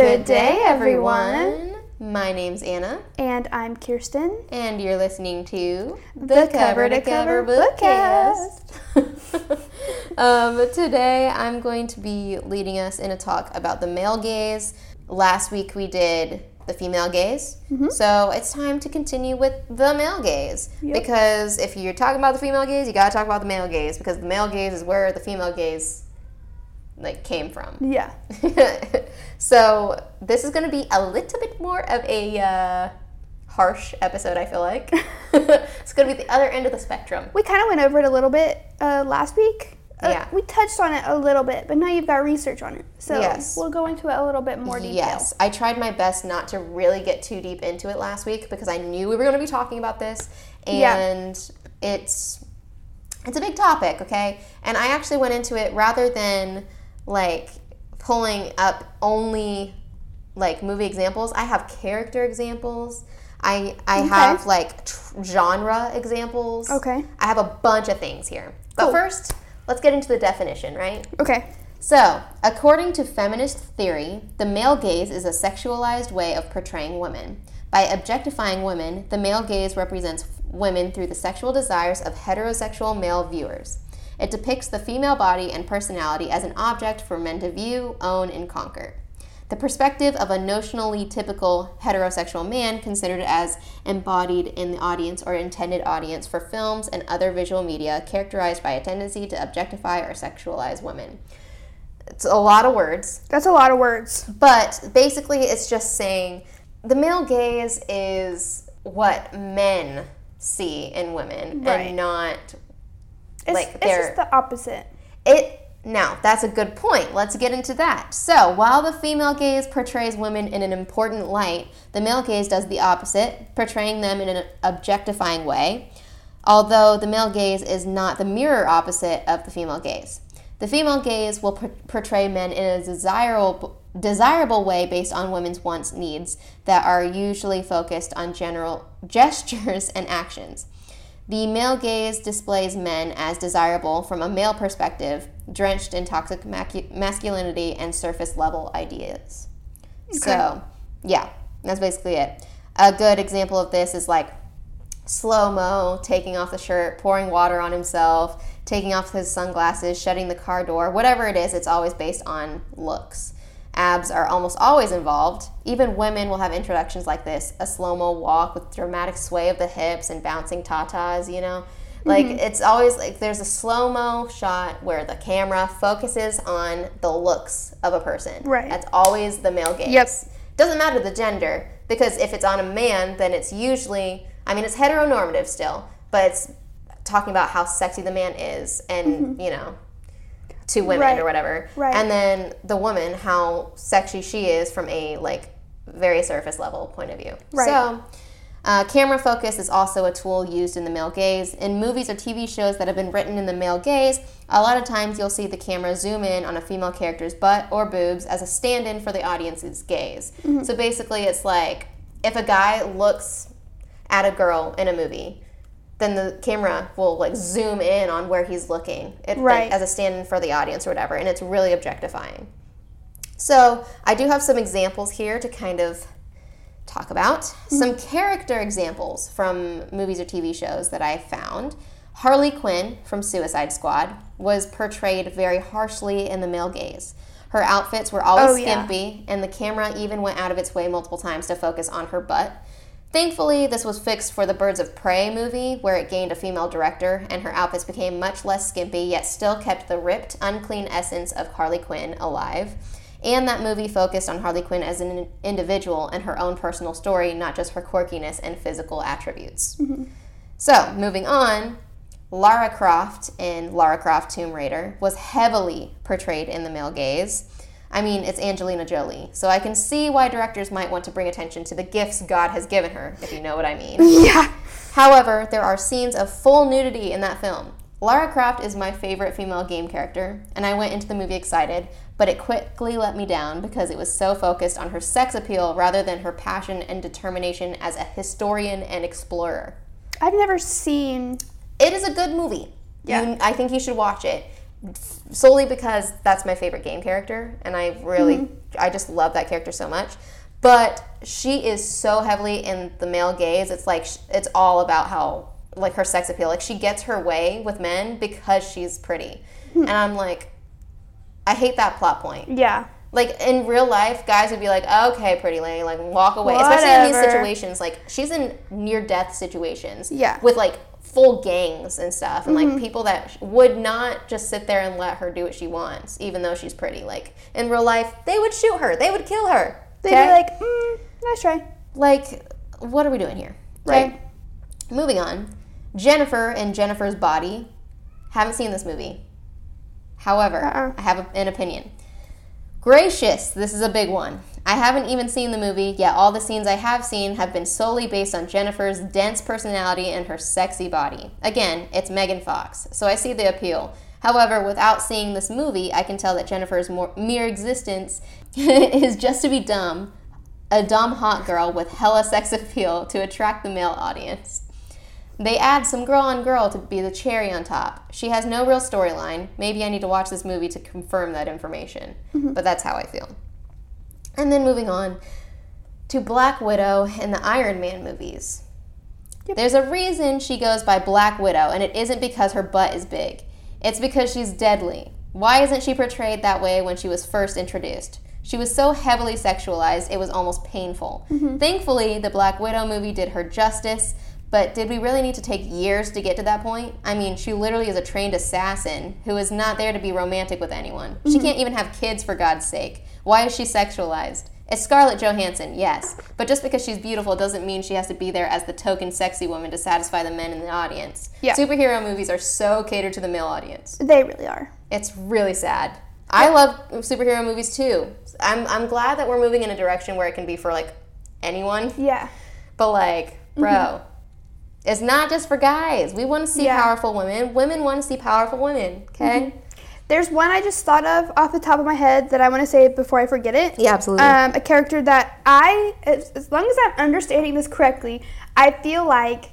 Good day, everyone. My name's Anna, And I'm Kirsten. and you're listening to The Cover to Cover um, today, I'm going to be leading us in a talk about the male gaze. Last week, we did the female gaze, so it's time to continue with the male gaze. Yep. Because if you're talking about the female gaze, you gotta talk about the male gaze because the male gaze is where the female gaze like came from. Yeah. so this is going to be a little bit more of a uh, harsh episode. I feel like it's going to be the other end of the spectrum. We kind of went over it a little bit uh, last week. Uh, Yeah. We touched on it a little bit, but now you've got research on it. So Yes. we'll go into it a little bit more detail. Yes, I tried my best not to really get too deep into it last week because I knew we were going to be talking about this, Yeah. and it's it's a big topic, okay? And I actually went into it rather than like pulling up only like movie examples. I have character examples. I I have like tr- genre examples. Okay. I have a bunch of things here. But Cool. first, let's get into the definition, right? Okay. So, according to feminist theory, the male gaze is a sexualized way of portraying women. By objectifying women, the male gaze represents women through the sexual desires of heterosexual male viewers. It depicts the female body and personality as an object for men to view, own, and conquer. The perspective of a notionally typical heterosexual man considered as embodied in the audience or intended audience for films and other visual media characterized by a tendency to objectify or sexualize women. It's a lot of words, That's a lot of words. but basically it's just saying the male gaze is what men see in women Right. and not It's, Like, it's just the opposite. it now that's a good point. Let's get into that. So while the female gaze portrays women in an important light the male gaze does the opposite portraying them in an objectifying way although the male gaze is not the mirror opposite of the female gaze. The female gaze will por- portray men in a desirable desirable way based on women's wants needs that are usually focused on general gestures and actions the male gaze displays men as desirable from a male perspective, drenched in toxic macu- masculinity and surface level ideas. So, yeah, that's basically it. A good example of this is like slow mo, taking off the shirt, pouring water on himself, taking off his sunglasses, shutting the car door, whatever it is, it's always based on looks. Abs are almost always involved. Even women will have introductions like this a slow mo walk with dramatic sway of the hips and bouncing tatas, you know? Like, mm-hmm. it's always like there's a slow mo shot where the camera focuses on the looks of a person. Right. That's always the male gaze. Yep. Doesn't matter the gender because if it's on a man, then it's usually, I mean, it's heteronormative still, but it's talking about how sexy the man is and, mm-hmm. you know, to women Right. or whatever. Right. And then the woman, how sexy she is from a, like, very surface level point of view. Right. So, uh, camera focus is also a tool used in the male gaze. In movies or TV shows that have been written in the male gaze, a lot of times you'll see the camera zoom in on a female character's butt or boobs as a stand in for the audience's gaze. So basically, it's like if a guy looks at a girl in a movie, then the camera will like zoom in on where he's looking it, like, as a stand in for the audience or whatever, and it's really objectifying. So I do have some examples here to kind of talk about. Mm-hmm. Some character examples from movies or TV shows that I found. Harley Quinn from Suicide Squad was portrayed very harshly in the male gaze. Her outfits were always Oh, yeah. skimpy, and the camera even went out of its way multiple times to focus on her butt. Thankfully, this was fixed for the Birds of Prey movie, where it gained a female director, and her outfits became much less skimpy, yet still kept the ripped, unclean essence of Harley Quinn alive. And that movie focused on Harley Quinn as an individual and her own personal story, not just her quirkiness and physical attributes. Mm-hmm. So, moving on, Lara Croft in Lara Croft Tomb Raider was heavily portrayed in the male gaze. I mean, it's Angelina Jolie, so I can see why directors might want to bring attention to the gifts God has given her, if you know what I mean. Yeah. However, there are scenes of full nudity in that film. Lara Croft is my favorite female game character, and I went into the movie excited, but it quickly let me down because it was so focused on her sex appeal rather than her passion and determination as a historian and explorer. I've never seen. It is a good movie. Yeah. You, I think you should watch it. Solely because that's my favorite game character, and I really, I just love that character so much. But she is so heavily in the male gaze. It's like it's all about how like her sex appeal. Like she gets her way with men because she's pretty, and I'm like, I hate that plot point. Yeah. Like in real life, guys would be like, "Okay, pretty lady, like walk away." Especially in these situations, like she's in near death situations, Yeah. Mm-hmm. with like full gangs and stuff, and like people that would not just sit there and let her do what she wants, even though she's pretty. Like in real life, they would shoot her, they would kill her. They'd okay? be like, mm, nice try. like, what are we doing here? Right. Moving on, Jennifer and Jennifer's Body. Haven't seen this movie. However, Uh-uh. I have a, an opinion. Gracious, this is a big one. I haven't even seen the movie, yet all the scenes I have seen have been solely based on Jennifer's dense personality and her sexy body. Again, it's Megan Fox, so I see the appeal. However, without seeing this movie, I can tell that Jennifer's more, mere existence is just to be dumb, a dumb hot girl with hella sex appeal to attract the male audience. They add some girl on girl to be the cherry on top. She has no real storyline. Maybe I need to watch this movie to confirm that information. Mm-hmm. But that's how I feel. And then moving on to Black Widow and the Iron Man movies. Yep. There's a reason she goes by Black Widow, and it isn't because her butt is big. It's because she's deadly. Why isn't she portrayed that way when she was first introduced? She was so heavily sexualized, it was almost painful. Mm-hmm. Thankfully, the Black Widow movie did her justice, but did we really need to take years to get to that point? I mean, she literally is a trained assassin who is not there to be romantic with anyone. She mm-hmm. can't even have kids, for God's sake. Why is she sexualized? It's Scarlett Johansson, yes, but just because she's beautiful doesn't mean she has to be there as the token sexy woman to satisfy the men in the audience. Yeah. Superhero movies are so catered to the male audience. They really are. It's really sad. I love superhero movies too. I'm, I'm glad that we're moving in a direction where it can be for like anyone, Yeah. but like, bro, mm-hmm. It's not just for guys. We want to see Yeah. powerful women. Women want to see powerful women, okay? There's one I just thought of off the top of my head that I want to say before I forget it. Yeah, absolutely. Um, a character that I, as, as long as I'm understanding this correctly, I feel like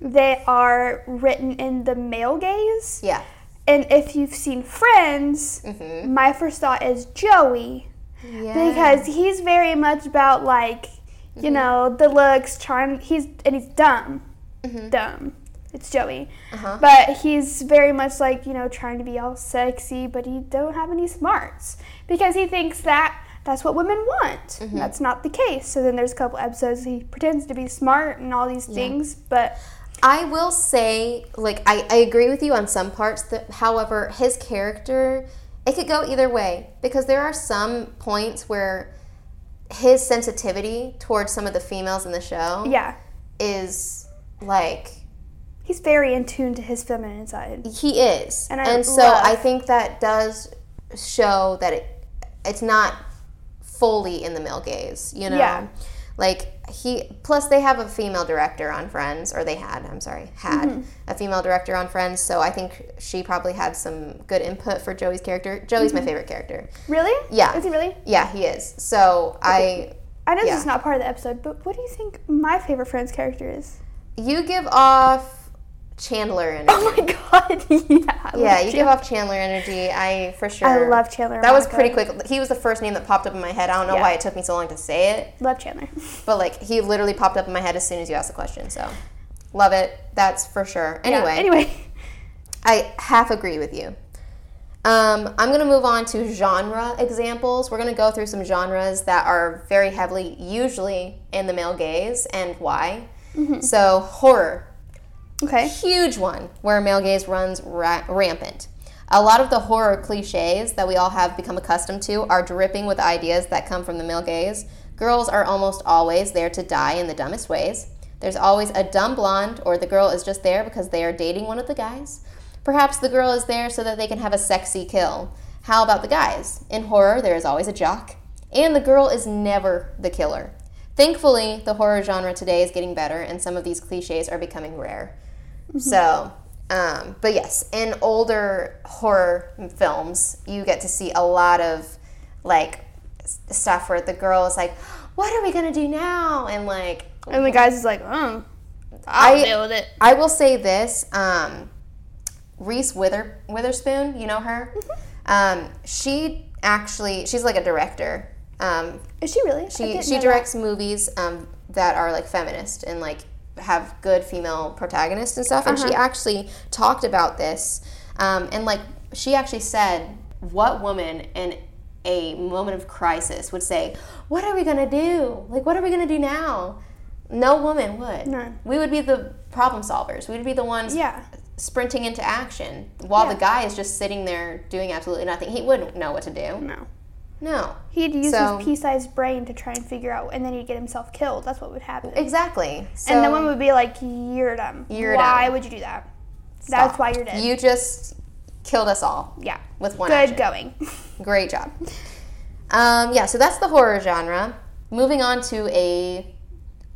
they are written in the male gaze. yeah. And if you've seen Friends, Mm-hmm. my first thought is Joey. Yeah. Because he's very much about like, you Mm-hmm. know, the looks, charm. He's and he's dumb, Mm-hmm. dumb. It's Joey, Uh-huh. but he's very much like you know trying to be all sexy, but he don't have any smarts because he thinks that that's what women want. Mm-hmm. That's not the case. So then there's a couple episodes he pretends to be smart and all these things, but I will say, like, I, I agree with you on some parts. That, however, his character, it could go either way because there are some points where his sensitivity towards some of the females in the show yeah, is like he's very in tune to his feminine side. he is, And and, so I think that does show that it it's not fully in the male gaze. You know, Yeah. like he plus they have a female director on Friends, or they had. I'm sorry, had Mm-hmm. a female director on Friends. So I think she probably had some good input for Joey's character. Joey's Mm-hmm. my favorite character. Really? Yeah. Is he really? Yeah, he is. So I I know Yeah. this is not part of the episode, but what do you think my favorite Friends character is? You give off Chandler energy. Oh my god, yeah. I Yeah, you give off Chandler energy. I for sure. I love Chandler. That was pretty quick. He was the first name that popped up in my head. I don't know Yeah. why it took me so long to say it, Love Chandler. but like he literally popped up in my head as soon as you asked the question. So, love it. That's for sure. Yeah, Anyway, Anyway. I half agree with you. Um, I'm gonna move on to genre examples. We're gonna go through some genres that are very heavily, usually in the male gaze, and why. Mm-hmm. So, horror Okay. huge one where male gaze runs ra- rampant. A lot of the horror cliches that we all have become accustomed to are dripping with ideas that come from the male gaze. Girls are almost always there to die in the dumbest ways. There's always a dumb blonde, or the girl is just there because they are dating one of the guys. Perhaps the girl is there so that they can have a sexy kill. How about the guys? In horror, there is always a jock, and the girl is never the killer. Thankfully, the horror genre today is getting better, and some of these cliches are becoming rare. So, um, but yes, in older horror films, you get to see a lot of like stuff where the girl is like, "What are we gonna do now?" and like, And the guy's is like, oh, I'll I- deal with it. I will say this: um, Reese Wither Witherspoon, you know her. Um, she actually she's like a director. Um, Is she really? She she directs movies um, that are like feminist and like have good female protagonists and stuff. And Uh-huh. she actually talked about this, um, and like she actually said, "What woman in a moment of crisis would say, "What are we gonna do? Like, what are we gonna do now?" No woman would. None. We would be the problem solvers. We'd be the ones Yeah. sprinting into action, while the guy is just sitting there doing absolutely nothing. He wouldn't know what to do. No. No. He'd use So- his pea-sized brain to try and figure out, and then he'd get himself killed. That's what would happen. Exactly. So, and the one would be like, "You're dumb. You're why dumb. would you do that? That's why you're dead." You just killed us all yeah. with one Good action. going. Great job. Um, yeah, so that's the horror genre. Moving on to a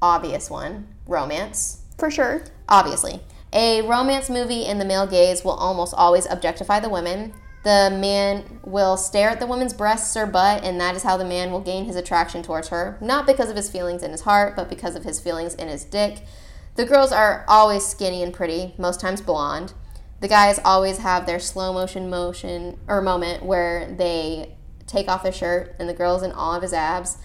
obvious one, romance. For sure. Obviously, a romance movie in the male gaze will almost always objectify the women. The man will stare at the woman's breasts or butt, and that is how the man will gain his attraction towards her. Not because of his feelings in his heart, but because of his feelings in his dick. The girls are always skinny and pretty, most times blonde. The guys always have their slow motion motion or moment where they take off their shirt and the girl's in all of his abs.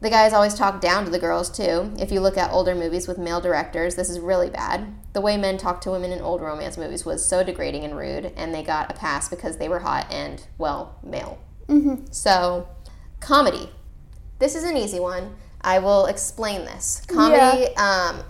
The guys always talk down to the girls too. If you look at older movies with male directors, this is really bad. The way men talk to women in old romance movies was so degrading and rude, and they got a pass because they were hot and, well, male. Mm-hmm. So, comedy. This is an easy one. I will explain this. Comedy, um,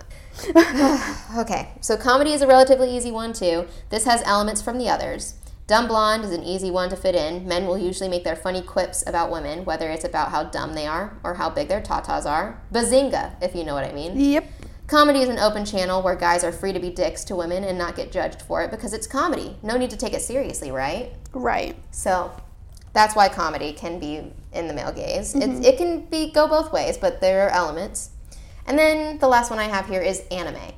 okay, so comedy is a relatively easy one too. This has elements from the others. Dumb Blonde is an easy one to fit in. Men will usually make their funny quips about women, whether it's about how dumb they are or how big their tatas are. Bazinga, if you know what I mean. Yep. Comedy is an open channel where guys are free to be dicks to women and not get judged for it because it's comedy. No need to take it seriously, right? Right. So that's why comedy can be in the male gaze. It's, mm-hmm. it can be go both ways, but there are elements. And then the last one I have here is anime.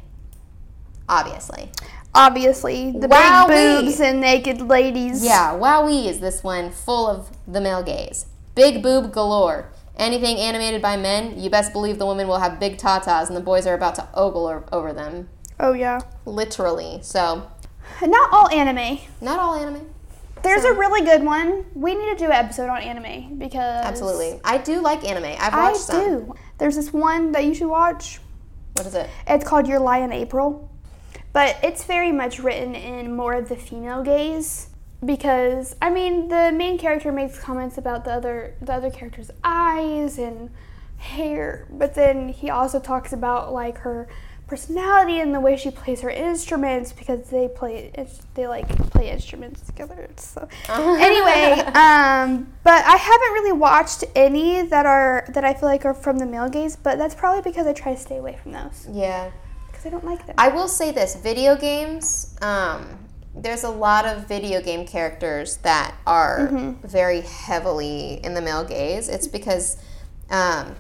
Obviously. Obviously, the Wowee. big boobs and naked ladies. Yeah, wowee is this one full of the male gaze. Big boob galore. Anything animated by men, you best believe the women will have big tatas and the boys are about to ogle or, over them. Oh yeah. Literally. So, Not all anime. not all anime. There's a really good one. We need to do an episode on anime because Absolutely. I do like anime. I've I watched some. do. There's this one that you should watch. What is it? It's called Your Lie in April. But it's very much written in more of the female gaze because I mean the main character makes comments about the other the other character's eyes and hair, but then he also talks about like her personality and the way she plays her instruments because they play they like play instruments together. So anyway, um, but I haven't really watched any that are that I feel like are from the male gaze, but that's probably because I try to stay away from those Yeah. Because I don't like them. I will say this video games, um, there's a lot of video game characters that are Mm-hmm. very heavily in the male gaze. It's because um,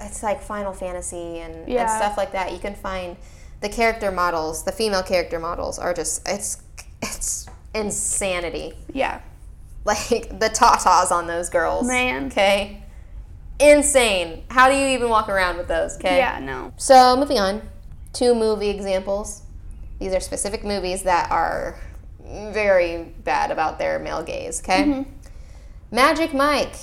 it's like Final Fantasy and, and stuff like that. You can find the character models, the female character models, are just, it's, it's insanity. yeah. Like the tatas on those girls. Man. Okay? Insane. How do you even walk around with those? Okay? Yeah, no. So, moving on, two movie examples. These are specific movies that are very bad about their male gaze, okay? Mm-hmm. Magic Mike.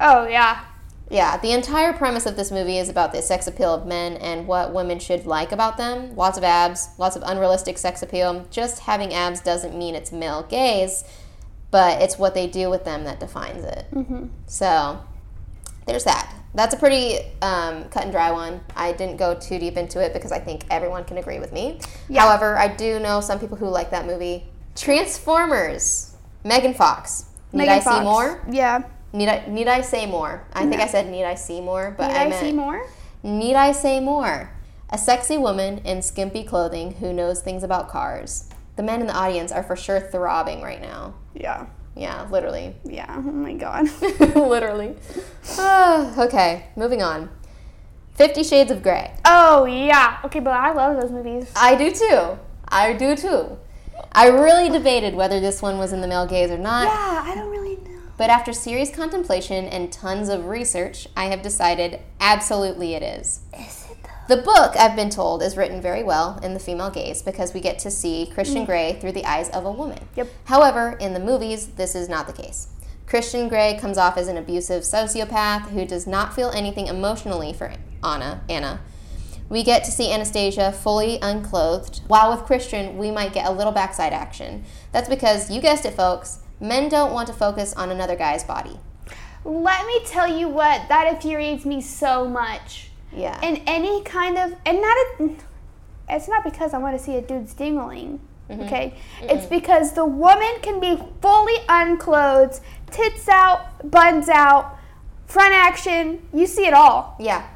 Oh, yeah. Yeah, the entire premise of this movie is about the sex appeal of men and what women should like about them. Lots of abs, lots of unrealistic sex appeal. Just having abs doesn't mean it's male gaze, but it's what they do with them that defines it. Mm-hmm. So, there's that. That's a pretty um, cut and dry one. I didn't go too deep into it because I think everyone can agree with me. Yeah. However, I do know some people who like that movie. Transformers. Megan Fox. Need Megan I Fox. see more? Yeah. Need I need I say more? I think I said need I see more, but Need I, I, meant see more? need I say more? A sexy woman in skimpy clothing who knows things about cars. The men in the audience are for sure throbbing right now. Yeah. Yeah, literally. Yeah. Oh my god. literally. Okay, moving on. Fifty Shades of Grey. oh yeah. Okay, but I love those movies. I do too. I do too. I really debated whether this one was in the male gaze or not. Yeah, I don't really know. But after serious contemplation and tons of research, I have decided absolutely it is. Is it though? The book, I've been told, is written very well in the female gaze because we get to see Christian mm. Grey through the eyes of a woman. Yep. However, in the movies, this is not the case. Christian Grey comes off as an abusive sociopath who does not feel anything emotionally for Anna. Anna. We get to see Anastasia fully unclothed, while with Christian, we might get a little backside action. That's because, you guessed it, folks, men don't want to focus on another guy's body. Let me tell you what, that infuriates me so much. Yeah. And any kind of, and not, a, it's not because I want to see a dude's dingling, mm-hmm. okay? It's because the woman can be fully unclothed, tits out, buns out, front action, you see it all. yeah.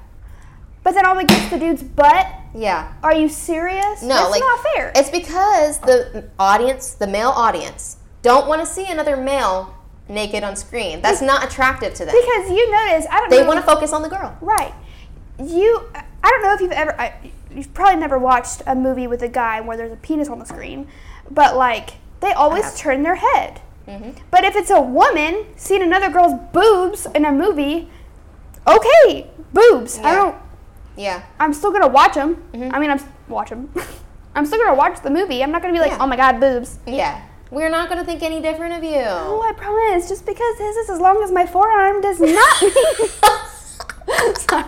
But then all we get is the dude's butt. Yeah. Are you serious? No, That's like not fair. It's because the audience, the male audience, don't want to see another male naked on screen. That's not attractive to them. because you notice, I don't know. They want to focus on the girl. Right. You, I don't know if you've ever, I, you've probably never watched a movie with a guy where there's a penis on the screen, but like, they always turn their head. Mhm. But if it's a woman seeing another girl's boobs in a movie, okay, boobs. I don't, Yeah. I'm still gonna watch them. Mhm. I mean, I'm watch them. I'm still gonna watch the movie. I'm not gonna be like, Yeah. oh my god, boobs. Yeah. We're not to think any different of you. Oh, I promise. Just because his is as long as my forearm does not mean Sorry.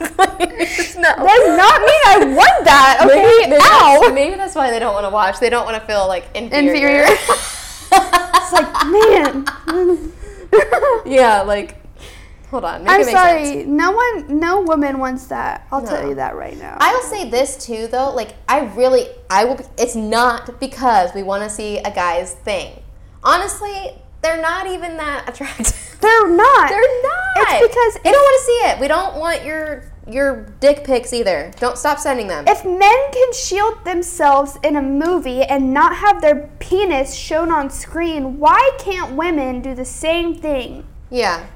no. does not mean I want that. Okay, Maybe, maybe, that's, ow. maybe that's why they don't want to watch. They don't want to feel like Inferior. inferior. it's like, man. yeah, like, hold on. I'm sorry. sense. No one, no woman wants that. I'll tell you that right now. I will say this too, though. Like, I really, I will. Be, it's not because we want to see a guy's thing. Honestly, they're not even that attractive. They're not. They're not. It's because we don't want to see it. We don't want your your dick pics either. Don't stop sending them. If men can shield themselves in a movie and not have their penis shown on screen, why can't women do the same thing? yeah,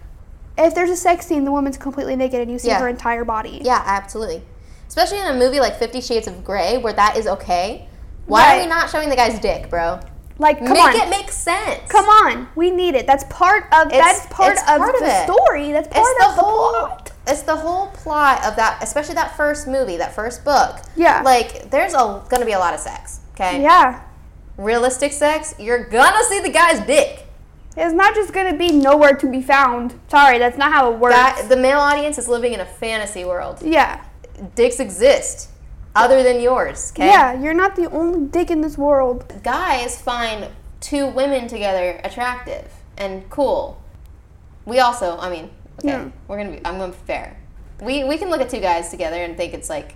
If there's a sex scene, the woman's completely naked and you see Yeah. her entire body. yeah, absolutely. Especially in a movie like Fifty Shades of Grey, where that is okay. Why are we not showing the guy's dick, bro? Like, come Make on. it make sense. Come on, we need it. That's part of that's part of part of the it. story. That's part It's the of the whole. plot. It's the whole plot of that, especially that first movie, that first book. Yeah. Like, there's a gonna be a lot of sex. Okay. Yeah, Realistic sex, you're gonna see the guy's dick. it's not just gonna be nowhere to be found. Sorry, that's not how it works. That the male audience is living in a fantasy world. yeah, Dicks exist, other than yours. Okay. yeah, you're not the only dick in this world. Guys find two women together attractive and cool. We also, I mean, okay, Yeah. we're gonna be. I'm gonna be fair. We we can look at two guys together and think it's like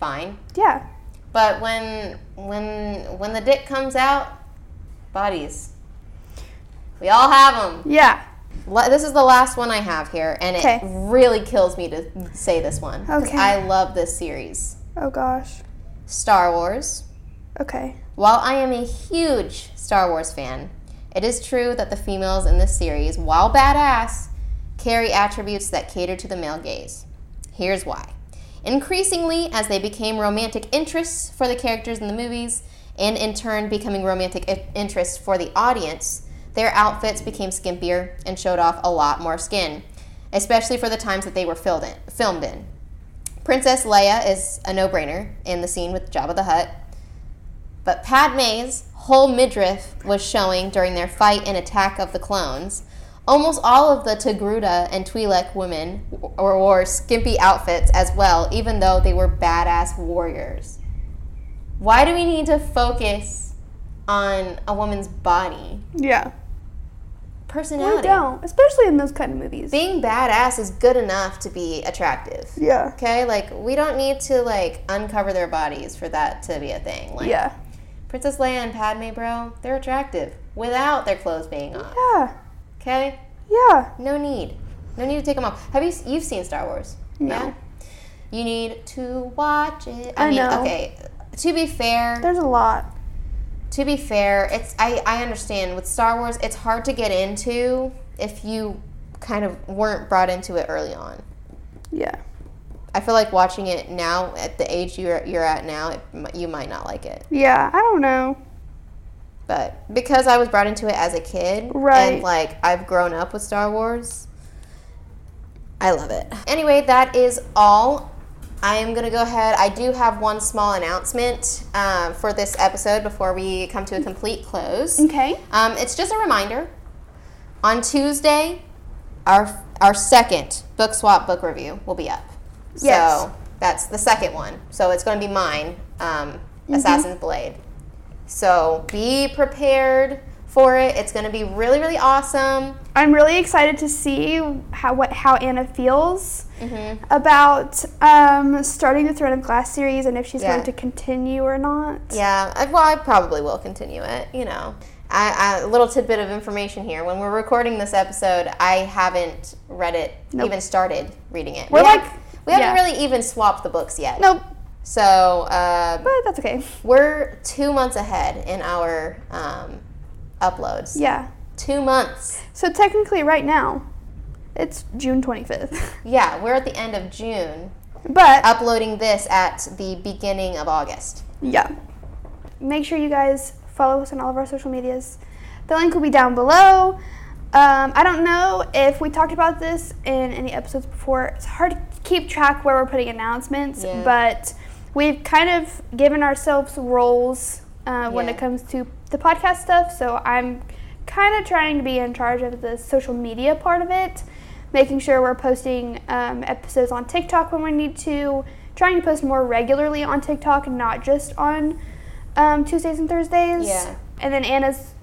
fine. Yeah, But when when when the dick comes out, bodies. We all have them. yeah. This is the last one I have here, and it Okay. really kills me to say this one. Okay. I love this series. Oh gosh. Star Wars. Okay. While I am a huge Star Wars fan, it is true that the females in this series, while badass, carry attributes that cater to the male gaze. Here's why. Increasingly, as they became romantic interests for the characters in the movies, and in turn becoming romantic interests for the audience, their outfits became skimpier and showed off a lot more skin, especially for the times that they were filled in, filmed in. Princess Leia is a no brainer in the scene with Jabba the Hutt. But Padme's whole midriff was showing during their fight and attack of the clones. Almost all of the Togruta and Twi'lek women w- wore skimpy outfits as well, even though they were badass warriors. Why do we need to focus on a woman's body? Yeah. Personality. We don't, especially in those kind of movies. Being badass is good enough to be attractive. yeah. Okay? Like, we don't need to, like, uncover their bodies for that to be a thing. Like, Yeah. Princess Leia and Padme, bro, they're attractive without their clothes being off. Yeah. Okay, Yeah. no need, no need to take them off. Have you you've seen Star Wars? No. You need to watch it. I mean, know. okay. To be fair, There's a lot. To be fair, it's I I understand with Star Wars, it's hard to get into if you kind of weren't brought into it early on. Yeah. I feel like watching it now at the age you're you're at now, it, you might not like it. Yeah. I don't know. But because I was brought into it as a kid, Right. and like I've grown up with Star Wars, I love it. Anyway, that is all I am going to go ahead. I do have one small announcement um, for this episode before we come to a complete close. Okay. Um, it's just a reminder. On Tuesday, our our second book swap book review will be up. Yes. So that's the second one. So it's going to be mine, um, Assassin's Blade. So be prepared for it. It's going to be really, really awesome. I'm really excited to see how what how Anna feels Mm-hmm. about um, starting the Throne of Glass series and if she's Yeah. going to continue or not. Yeah, I, well, I probably will continue it. You know, I, I, a little tidbit of information here. When we're recording this episode, I haven't read it, Nope. even started reading it. We're we like- have, we haven't really even swapped the books yet. Nope, So uh, but that's okay. we're two months ahead in our um, uploads. Yeah. Two months. So technically, right now, it's June 25th. Yeah, we're at the end of June, but uploading this at the beginning of August. yeah, make sure you guys follow us on all of our social medias. The link will be down below. Um, I don't know if we talked about this in any episodes before. It's hard to keep track where we're putting announcements, Yeah. but we've kind of given ourselves roles uh, when Yeah. it comes to the podcast stuff. So I'm kind of trying to be in charge of the social media part of it, making sure we're posting um, episodes on TikTok when we need to, trying to post more regularly on TikTok and not just on um, Tuesdays and Thursdays. Yeah. And then Anna's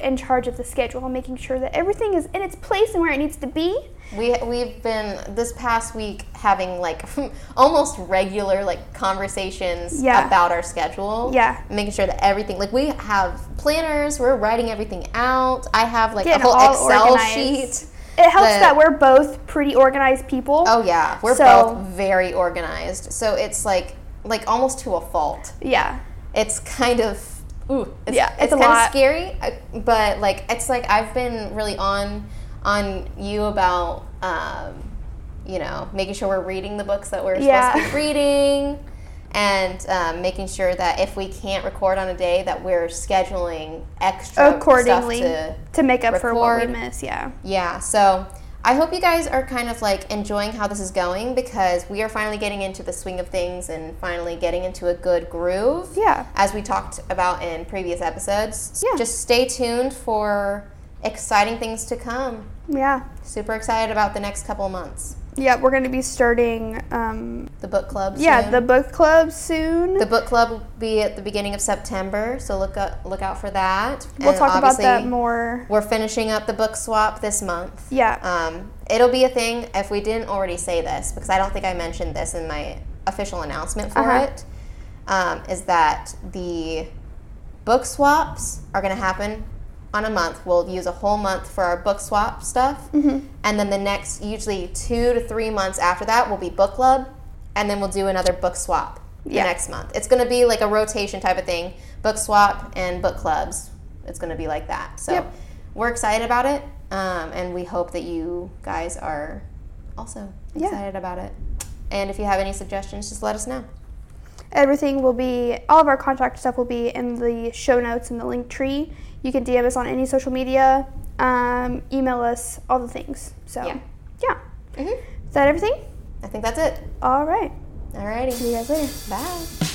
in charge of the schedule, making sure that everything is in its place and where it needs to be. We we've been this past week having like almost regular like conversations Yeah. about our schedule. Yeah. Making sure that everything like we have planners, we're writing everything out. I have like Getting a whole Excel organized. sheet. It helps The- that we're both pretty organized people. Oh yeah, we're So- both very organized. So it's like like almost to a fault. Yeah. It's kind of ooh, it's, Yeah, it's it's, a kind lot. of scary, uh, but like it's like I've been really on on you about um, you know making sure we're reading the books that we're Yeah. supposed to be reading, and um, making sure that if we can't record on a day, that we're scheduling extra Accordingly stuff to to make up for what we miss. Yeah. yeah, so I hope you guys are kind of like enjoying how this is going because we are finally getting into the swing of things and finally getting into a good groove. Yeah. As we talked about in previous episodes. Yeah. Just stay tuned for exciting things to come. Yeah. Super excited about the next couple of months. Yeah, we're going to be starting um, The book club. yeah, the book club soon. The book club will be at the beginning of September, so look up, look out for that. we'll And talk about that more. We're finishing up the book swap this month. Yeah. Um, it'll be a thing if we didn't already say this because I don't think I mentioned this in my official announcement for Uh-huh. it. Um, is that the book swaps are going to happen on a month. We'll use a whole month for our book swap stuff, Mm-hmm. and then the next usually two to three months after that will be book club, and then we'll do another book swap Yeah. the next month. It's going to be like a rotation type of thing, book swap and book clubs. It's going to be like that. So Yep. we're excited about it, um, and we hope that you guys are also Yeah. excited about it. And if you have any suggestions, just let us know. Everything will be, all of our contact stuff will be in the show notes in the link tree. You can DM us on any social media, um, email us, all the things. So, Yeah. yeah. hmm Is that everything? I think that's it. All right. Alrighty. See you guys later. Bye.